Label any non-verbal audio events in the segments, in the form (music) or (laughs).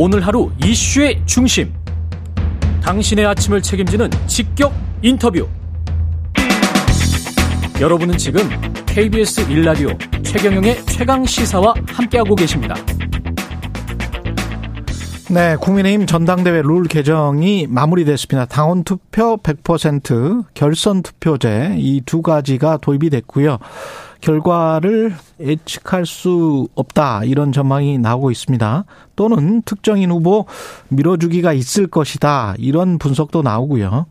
오늘 하루 이슈의 중심. 당신의 아침을 책임지는 직격 인터뷰. 여러분은 지금 KBS 일라디오 최경영의 최강 시사와 함께하고 계십니다. 네, 국민의힘 전당대회 룰 개정이 마무리됐습니다. 당원 투표 100%, 결선 투표제 이 두 가지가 도입이 됐고요. 결과를 예측할 수 없다 이런 전망이 나오고 있습니다. 또는 특정인 후보 밀어주기가 있을 것이다 이런 분석도 나오고요.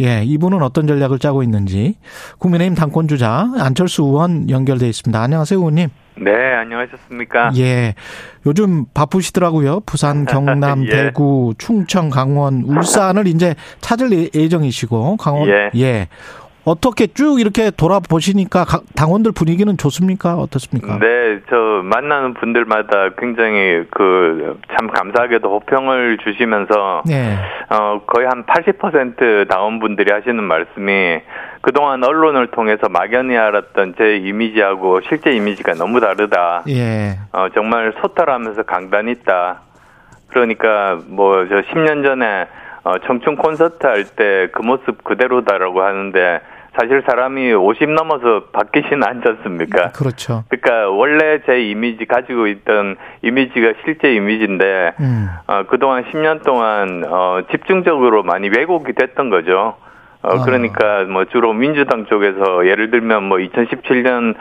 예, 이분은 어떤 전략을 짜고 있는지 국민의힘 당권 주자 안철수 의원 연결돼 있습니다. 안녕하세요, 의원님. 네, 안녕하셨습니까? 예. 요즘 바쁘시더라고요. 부산, 경남, (laughs) 예. 대구, 충청, 강원, 울산을 이제 찾을 예, 예정이시고 강원 예. 예. 어떻게 쭉 이렇게 돌아보시니까 당원들 분위기는 좋습니까? 어떻습니까? 네, 저 만나는 분들마다 굉장히 그 참 감사하게도 호평을 주시면서 네. 어 거의 한 80% 당원분들이 하시는 말씀이 그동안 언론을 통해서 막연히 알았던 제 이미지하고 실제 이미지가 너무 다르다. 예. 어 정말 소탈하면서 강단 있다. 그러니까 뭐 저 10년 전에 어 청춘 콘서트 할 때 그 모습 그대로다라고 하는데 사실 사람이 50 넘어서 바뀌지는 않지 않습니까? 그렇죠. 그러니까 원래 제 이미지 가지고 있던 이미지가 실제 이미지인데 음. 어, 그동안 10년 동안 어, 집중적으로 많이 왜곡이 됐던 거죠. 어, 아. 그러니까 뭐 주로 민주당 쪽에서 예를 들면 뭐 2017년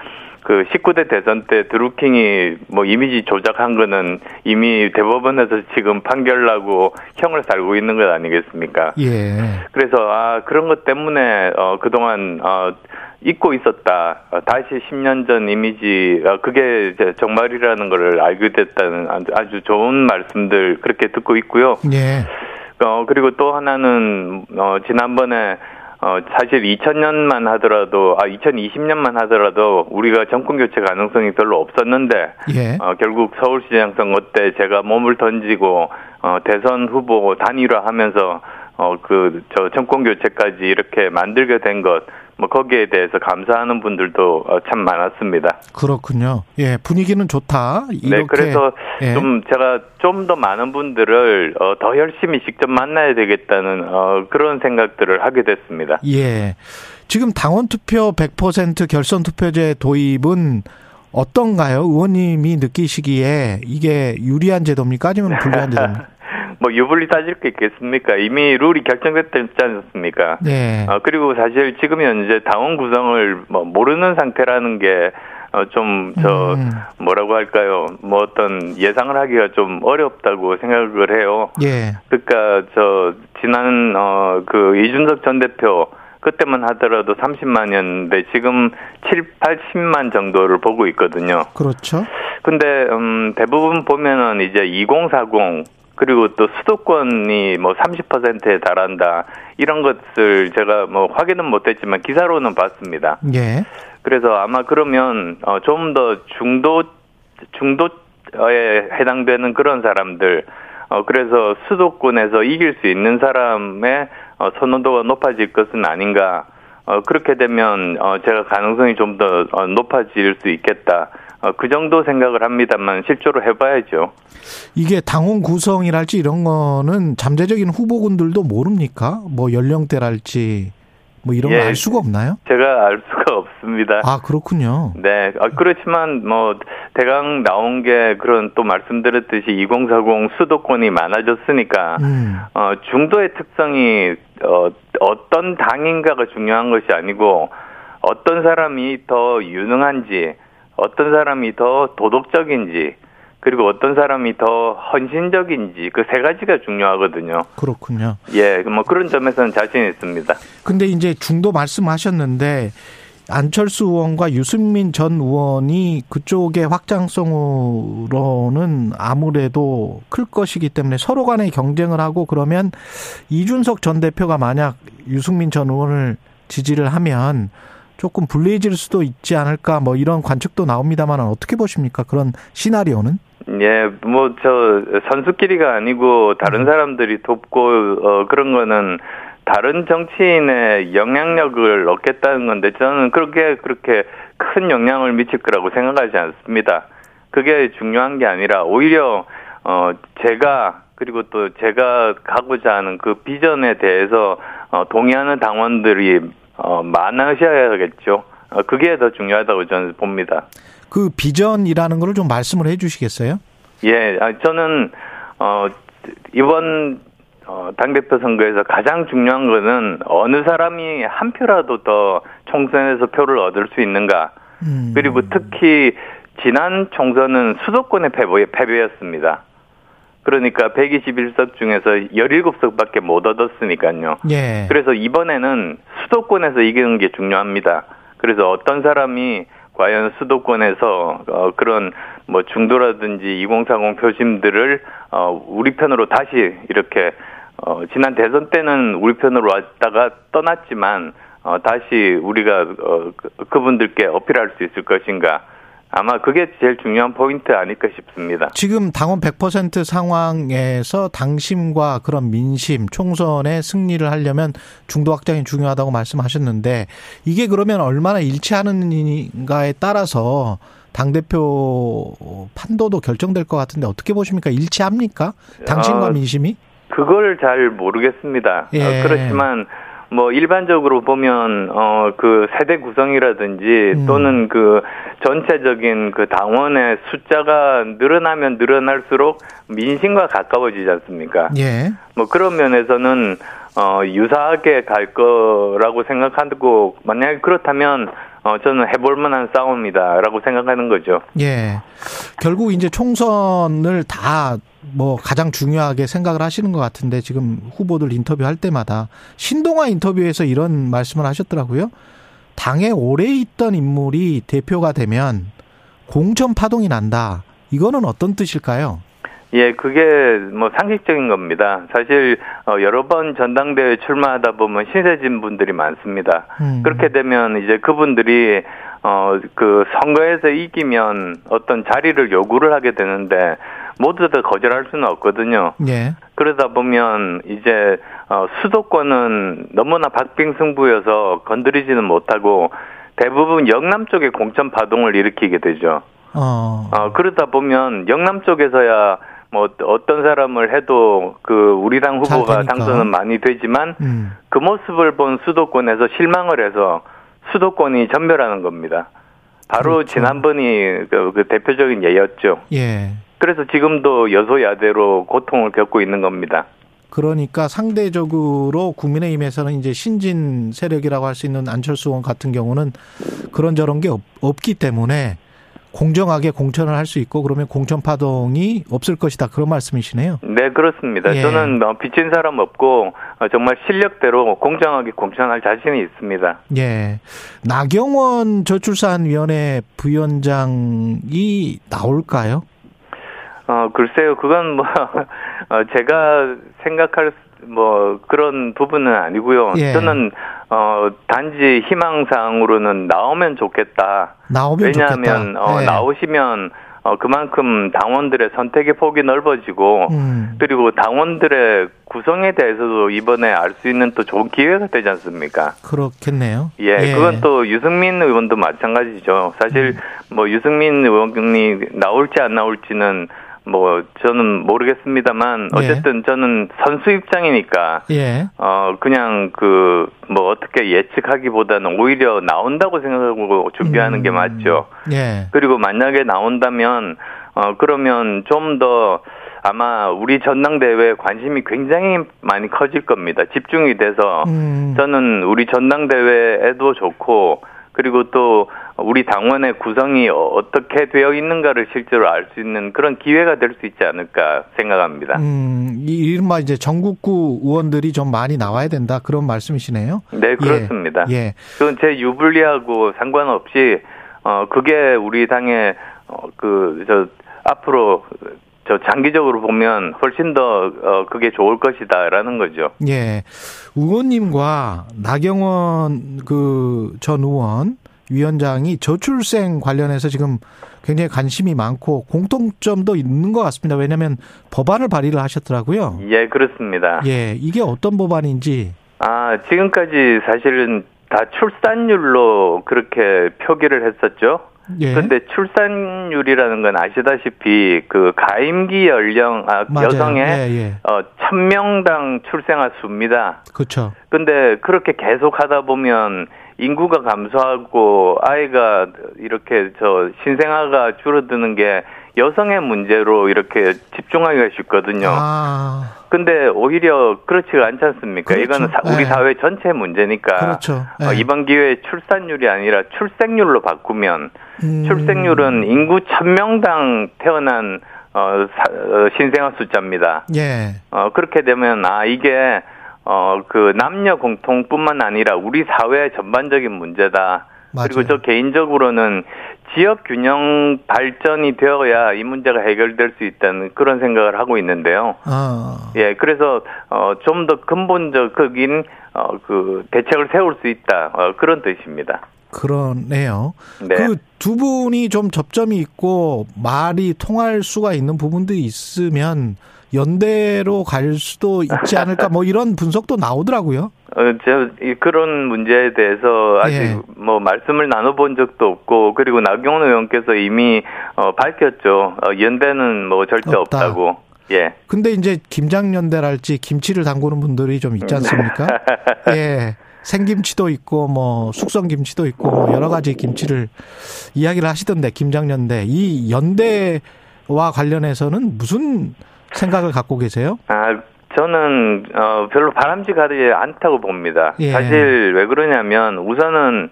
그 19대 대선 때 드루킹이 뭐 이미지 조작한 거는 이미 대법원에서 지금 판결 나고 형을 살고 있는 것 아니겠습니까? 예. 그래서 아 그런 것 때문에 어 그동안 어 잊고 있었다. 어, 다시 10년 전 이미지 어, 그게 이제 정말이라는 것을 알게 됐다는 아주 좋은 말씀들 그렇게 듣고 있고요. 예. 어 그리고 또 하나는 어 지난번에 어, 사실 2000년만 하더라도, 아, 2020년만 하더라도 우리가 정권 교체 가능성이 별로 없었는데, 예. 어, 결국 서울시장 선거 때 제가 몸을 던지고, 어, 대선 후보 단일화 하면서, 어, 그, 저 정권 교체까지 이렇게 만들게 된 것, 뭐 거기에 대해서 감사하는 분들도 어, 참 많았습니다. 그렇군요. 예, 분위기는 좋다. 네, 이렇게. 네, 그래서 예. 좀 제가 좀 더 많은 분들을 어, 더 열심히 직접 만나야 되겠다는 어, 그런 생각들을 하게 됐습니다. 예. 지금 당원 투표 100% 결선 투표제 도입은 어떤가요? 의원님이 느끼시기에 이게 유리한 제도입니까? 아니면 불리한 제도입니까? 뭐 유불리 따질 게 있겠습니까? 이미 룰이 결정됐지 않습니까? 네. 어, 그리고 사실 지금 현재 당원 구성을 뭐 모르는 상태라는 게 어, 좀, 저, 음. 뭐라고 할까요? 뭐 어떤 예상을 하기가 좀 어렵다고 생각을 해요. 예. 그니까, 저, 지난, 어, 그, 이준석 전 대표, 그때만 하더라도 30만이었는데 지금 7, 80만 정도를 보고 있거든요. 그렇죠. 근데, 음, 대부분 보면은 이제 2040, 그리고 또 수도권이 뭐 30%에 달한다. 이런 것을 제가 뭐 확인은 못했지만 기사로는 봤습니다. 예. 그래서 아마 그러면 어, 좀 더 중도 중도에 해당되는 그런 사람들. 어, 그래서 수도권에서 이길 수 있는 사람의 어, 선호도가 높아질 것은 아닌가. 어, 그렇게 되면 어, 제가 가능성이 좀더 어, 높아질 수 있겠다. 어, 그 정도 생각을 합니다만 실제로 해봐야죠. 이게 당원 구성이랄지 이런 거는 잠재적인 후보군들도 모릅니까? 뭐 연령대랄지 뭐 이런 예, 거알 수가 없나요? 제가 알 수가 없습니다. 아 그렇군요. 네, 아, 그렇지만 뭐 대강 나온 게 그런 또 말씀드렸듯이 2040 수도권이 많아졌으니까 음. 어, 중도의 특성이 어, 어떤 당인가가 중요한 것이 아니고 어떤 사람이 더 유능한지 어떤 사람이 더 도덕적인지 그리고 어떤 사람이 더 헌신적인지 그 세 가지가 중요하거든요. 그렇군요. 예, 뭐 그런 점에서는 자신 있습니다. 근데 이제 중도 말씀하셨는데 안철수 의원과 유승민 전 의원이 그쪽의 확장성으로는 아무래도 클 것이기 때문에 서로 간에 경쟁을 하고 그러면 이준석 전 대표가 만약 유승민 전 의원을 지지를 하면 조금 불리해질 수도 있지 않을까 뭐 이런 관측도 나옵니다만 어떻게 보십니까? 그런 시나리오는? 예, 뭐 저 선수끼리가 아니고 다른 음. 사람들이 돕고 어 그런 거는 다른 정치인의 영향력을 얻겠다는 건데 저는 그렇게 그렇게 큰 영향을 미칠 거라고 생각하지 않습니다. 그게 중요한 게 아니라 오히려 어, 제가 그리고 또 제가 가고자 하는 그 비전에 대해서 어, 동의하는 당원들이 어, 많으셔야겠죠. 어, 그게 더 중요하다고 저는 봅니다. 그 비전이라는 거를 좀 말씀을 해 주시겠어요? 예, 아, 저는 어, 이번 어, 당대표 선거에서 가장 중요한 거는 어느 사람이 한 표라도 더 총선에서 표를 얻을 수 있는가. 음. 그리고 특히 지난 총선은 수도권의 패배, 패배였습니다. 그러니까 121석 중에서 17석밖에 못 얻었으니까요. 예. 그래서 이번에는 수도권에서 이기는 게 중요합니다. 그래서 어떤 사람이 과연 수도권에서 어, 그런 뭐 중도라든지 2040 표심들을 어, 우리 편으로 다시 이렇게 어, 지난 대선 때는 우리 편으로 왔다가 떠났지만 어, 다시 우리가 어, 그, 그분들께 어필할 수 있을 것인가 아마 그게 제일 중요한 포인트 아닐까 싶습니다. 지금 당원 100% 상황에서 당심과 그런 민심, 총선의 승리를 하려면 중도 확장이 중요하다고 말씀하셨는데 이게 그러면 얼마나 일치하는가에 따라서 당 대표 판도도 결정될 것 같은데 어떻게 보십니까? 일치합니까? 당심과 어, 민심이? 그걸 잘 모르겠습니다. 예. 어, 그렇지만 뭐 일반적으로 보면 어 그 세대 구성이라든지 음. 또는 그 전체적인 그 당원의 숫자가 늘어나면 늘어날수록 민심과 가까워지지 않습니까? 예. 뭐 그런 면에서는 어 유사하게 갈 거라고 생각하고 만약에 그렇다면 어, 저는 해볼 만한 싸움이다라고 생각하는 거죠. 예. 결국 이제 총선을 다 뭐 가장 중요하게 생각을 하시는 것 같은데 지금 후보들 인터뷰할 때마다 신동아 인터뷰에서 이런 말씀을 하셨더라고요. 당에 오래 있던 인물이 대표가 되면 공천 파동이 난다. 이거는 어떤 뜻일까요? 예, 그게 뭐 상식적인 겁니다. 사실 어, 여러 번 전당대회 출마하다 보면 신세진 분들이 많습니다. 음. 그렇게 되면 이제 그분들이 어 그 선거에서 이기면 어떤 자리를 요구를 하게 되는데 모두 다 거절할 수는 없거든요. 예. 그러다 보면 이제 어 수도권은 너무나 박빙승부여서 건드리지는 못하고 대부분 영남 쪽에 공천 파동을 일으키게 되죠. 어. 어 그러다 보면 영남 쪽에서야 뭐 어떤 사람을 해도 그 우리 당 후보가 당선은 많이 되지만 음. 그 모습을 본 수도권에서 실망을 해서 수도권이 전멸하는 겁니다. 바로 그렇죠. 지난번이 그, 그, 대표적인 예였죠. 예. 그래서 지금도 여소야대로 고통을 겪고 있는 겁니다. 그러니까 상대적으로 국민의힘에서는 이제 신진 세력이라고 할 수 있는 안철수 의원 같은 경우는 그런 저런 게 없, 없기 때문에 공정하게 공천을 할 수 있고 그러면 공천 파동이 없을 것이다 그런 말씀이시네요. 네 그렇습니다. 예. 저는 뭐 빚진 사람 없고 어, 정말 실력대로 공정하게 공천할 자신이 있습니다. 예. 나경원 저출산위원회 부위원장이 나올까요? 어 글쎄요 그건 뭐 (laughs) 어, 제가 생각할 뭐 그런 부분은 아니고요. 예. 저는 어 단지 희망상으로는 나오면 좋겠다. 나오면 왜냐하면 좋겠다. 어 예. 나오시면 어 그만큼 당원들의 선택의 폭이 넓어지고 음. 그리고 당원들의 구성에 대해서도 이번에 알 수 있는 또 좋은 기회가 되지 않습니까? 그렇겠네요. 예, 예. 그건 또 유승민 의원도 마찬가지죠. 사실 음. 뭐 유승민 의원이 나올지 안 나올지는 뭐 저는 모르겠습니다만 예. 어쨌든 예. 저는 선수 입장이니까 예. 어 그냥 그 뭐 어떻게 예측하기보다는 오히려 나온다고 생각하고 준비하는 음. 게 맞죠. 예. 그리고 만약에 나온다면 어 그러면 좀 더 아마 우리 전당대회에 관심이 굉장히 많이 커질 겁니다. 집중이 돼서 음. 저는 우리 전당대회에도 좋고 그리고 또 우리 당원의 구성이 어떻게 되어 있는가를 실제로 알 수 있는 그런 기회가 될 수 있지 않을까 생각합니다. 음, 이른바 이제 전국구 의원들이 좀 많이 나와야 된다 그런 말씀이시네요. 네, 예. 그렇습니다. 예. 그건 제 유불리하고 상관없이 어 그게 우리 당의 어 그저 앞으로 저 장기적으로 보면 훨씬 더 어, 그게 좋을 것이다라는 거죠. 예. 의원님과 나경원 그 전 의원 위원장이 저출생 관련해서 지금 굉장히 관심이 많고 공통점도 있는 것 같습니다. 왜냐하면 법안을 발의를 하셨더라고요. 예, 그렇습니다. 예, 이게 어떤 법안인지. 아, 지금까지 사실은 다 출산율로 그렇게 표기를 했었죠. 예. 근데 출산율이라는 건 아시다시피 그 가임기 연령 아 맞아요. 여성의 예, 예. 어 1000명당 출생아 수입니다. 그렇죠. 근데 그렇게 계속 하다 보면 인구가 감소하고 아이가 이렇게 저 신생아가 줄어드는 게 여성의 문제로 이렇게 집중하기가 쉽거든요. 아. 근데 오히려 그렇지가 않지 않습니까? 그렇죠. 이거는 사, 우리 네. 사회 전체 문제니까. 그렇죠. 네. 어, 이번 기회에 출산율이 아니라 출생률로 바꾸면 음. 출생률은 인구 1000명당 태어난 어, 사, 어, 신생아 숫자입니다. 예. 어, 그렇게 되면 아 이게 어, 그 남녀 공통뿐만 아니라 우리 사회 전반적인 문제다. 맞아요. 그리고 저 개인적으로는 지역 균형 발전이 되어야 이 문제가 해결될 수 있다는 그런 생각을 하고 있는데요. 아. 예, 그래서 어, 좀 더 근본적인 어, 그 대책을 세울 수 있다 어, 그런 뜻입니다. 그러네요. 네. 그두 분이 좀 접점이 있고 말이 통할 수가 있는 부분들이 있으면 연대로 갈 수도 있지 않을까 뭐 이런 분석도 나오더라고요. 어, 저, 그런 문제에 대해서 아직 예. 뭐 말씀을 나눠본 적도 없고 그리고 나경원 의원께서 이미 어, 밝혔죠. 어, 연대는 뭐 절대 없다. 없다고. 예. 근데 이제 김장연대랄지 김치를 담그는 분들이 좀 있지 않습니까? (laughs) 예. 생김치도 있고 뭐 숙성 김치도 있고 뭐 여러 가지 김치를 이야기를 하시던데 김장연대 이 연대와 관련해서는 무슨 생각을 갖고 계세요? 아, 저는 어, 별로 바람직하지 않다고 봅니다. 예. 사실 왜 그러냐면 우선은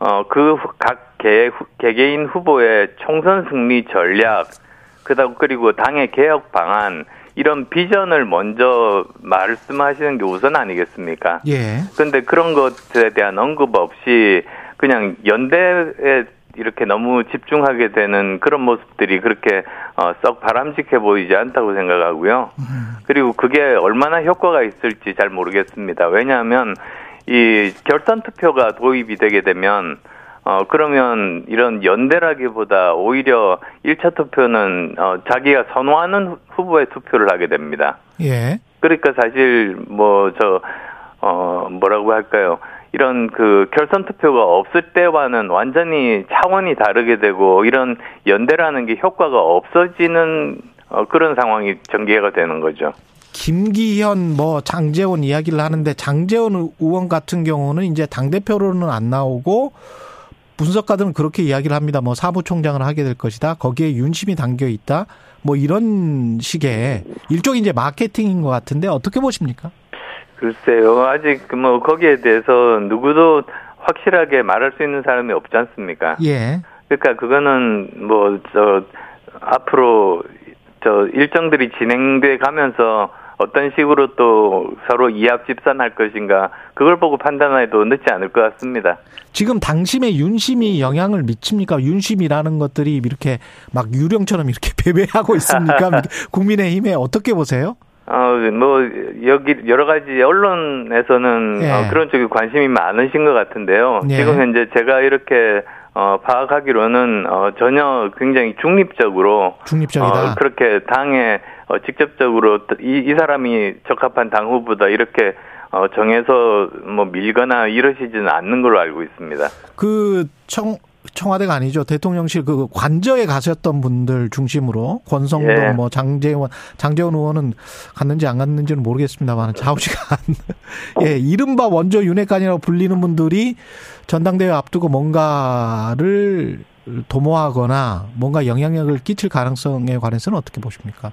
어, 그각 개, 개개인 후보의 총선 승리 전략, 그다음 그리고 당의 개혁 방안 이런 비전을 먼저 말씀하시는 게 우선 아니겠습니까? 예. 근데 그런 것에 대한 언급 없이 그냥 연대에 이렇게 너무 집중하게 되는 그런 모습들이 그렇게 어, 썩 바람직해 보이지 않다고 생각하고요. 음. 그리고 그게 얼마나 효과가 있을지 잘 모르겠습니다. 왜냐하면 이 결선 투표가 도입이 되게 되면 어 그러면 이런 연대라기보다 오히려 1차 투표는 어 자기가 선호하는 후보의 투표를 하게 됩니다. 예. 그러니까 사실 뭐 저 어 뭐라고 할까요? 이런 그 결선 투표가 없을 때와는 완전히 차원이 다르게 되고 이런 연대라는 게 효과가 없어지는 어, 그런 상황이 전개가 되는 거죠. 김기현 뭐 장재원 이야기를 하는데 장재원 의원 같은 경우는 이제 당 대표로는 안 나오고 분석가들은 그렇게 이야기를 합니다. 뭐 사무총장을 하게 될 것이다. 거기에 윤심이 담겨 있다. 뭐 이런 식의 일종의 이제 마케팅인 것 같은데 어떻게 보십니까? 글쎄요. 아직 뭐 거기에 대해서 누구도 확실하게 말할 수 있는 사람이 없지 않습니까? 예. 그러니까 그거는 뭐 저 앞으로 저 일정들이 진행돼 가면서 어떤 식으로 또 서로 이합 집산할 것인가 그걸 보고 판단해도 늦지 않을 것 같습니다. 지금 당심의 윤심이 영향을 미칩니까? 윤심이라는 것들이 이렇게 막 유령처럼 이렇게 (laughs) 배배하고 있습니까? (laughs) 국민의힘에 어떻게 보세요? 어, 뭐, 여기, 여러 가지 언론에서는 예. 어, 그런 쪽에 관심이 많으신 것 같은데요. 예. 지금 현재 제가 이렇게, 어, 파악하기로는, 어, 전혀 굉장히 중립적으로. 중립적이다. 어, 그렇게 당에, 어, 직접적으로 이, 이 사람이 적합한 당 후보다 이렇게, 어, 정해서 뭐 밀거나 이러시지는 않는 걸로 알고 있습니다. 그, 청, 청와대가 아니죠. 대통령실 그 관저에 가셨던 분들 중심으로 권성동 예. 뭐 장재원 장재원 의원은 갔는지 안 갔는지는 모르겠습니다만 좌우지간 (laughs) 예 이른바 원조 윤핵관이라고 불리는 분들이 전당대회 앞두고 뭔가를 도모하거나 뭔가 영향력을 끼칠 가능성에 관해서는 어떻게 보십니까?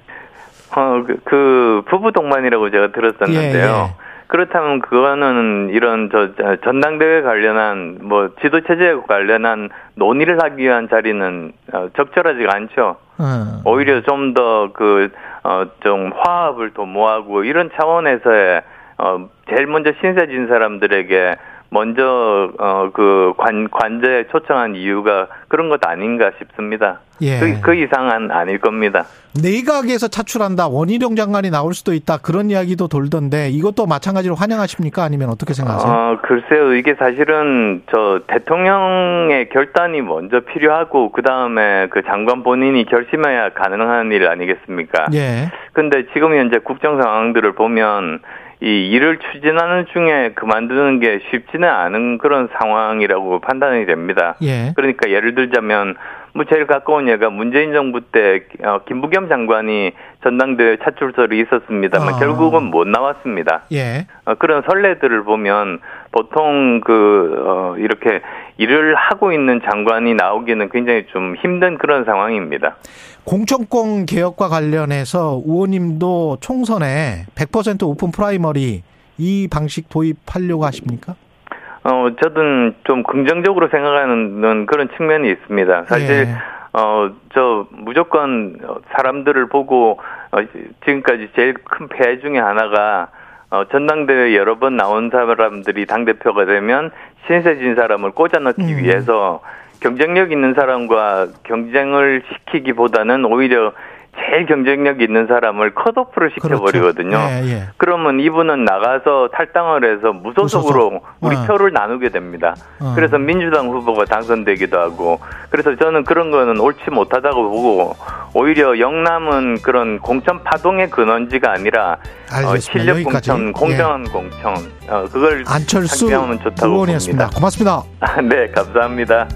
어, 그, 그 부부 동반이라고 제가 들었었는데요. 예, 예. 그렇다면 그거는 이런 저 전당대회 관련한 뭐 지도 체제에 관련한 논의를 하기 위한 자리는 어, 적절하지가 않죠. 음. 오히려 좀 더 그 어 좀 화합을 도모하고 이런 차원에서의 어 제일 먼저 신세 진 사람들에게 먼저 어 그 관 관제에 초청한 이유가 그런 것 아닌가 싶습니다. 예. 그, 그 이상은 아닐 겁니다. 내각에서 차출한다 원희룡 장관이 나올 수도 있다 그런 이야기도 돌던데 이것도 마찬가지로 환영하십니까 아니면 어떻게 생각하세요? 어, 글쎄요 이게 사실은 저 대통령의 결단이 먼저 필요하고 그 다음에 그 장관 본인이 결심해야 가능한 일 아니겠습니까? 예. 근데 지금 현재 국정 상황들을 보면 이 일을 추진하는 중에 그만두는 게 쉽지는 않은 그런 상황이라고 판단이 됩니다. 예. 그러니까 예를 들자면 뭐 제일 가까운 예가 문재인 정부 때 어, 김부겸 장관이 전당대회 차출설이 있었습니다만 어. 결국은 못 나왔습니다. 예. 어, 그런 선례들을 보면 보통 그 어, 이렇게 일을 하고 있는 장관이 나오기는 굉장히 좀 힘든 그런 상황입니다. 공천권 개혁과 관련해서 의원님도 총선에 100% 오픈 프라이머리 이 방식 도입하려고 하십니까? 어, 저는 좀 긍정적으로 생각하는 그런 측면이 있습니다. 사실, 예. 어, 저 무조건 사람들을 보고, 어, 지금까지 제일 큰 폐해 중에 하나가, 어, 전당대회 여러 번 나온 사람들이 당대표가 되면 신세진 사람을 꽂아넣기 음. 위해서 경쟁력 있는 사람과 경쟁을 시키기보다는 오히려 제일 경쟁력 있는 사람을 컷오프를 시켜버리거든요. 그렇죠. 예, 예. 그러면 이분은 나가서 탈당을 해서 무소속으로 무소속. 우리 어. 표를 나누게 됩니다. 어. 그래서 민주당 후보가 당선되기도 하고 그래서 저는 그런 거는 옳지 못하다고 보고 오히려 영남은 그런 공천 파동의 근원지가 아니라 어, 실력 공천, 공정한 예. 공천 어, 그걸 안철수 의원이었습니다. 고맙습니다. (laughs) 네, 감사합니다.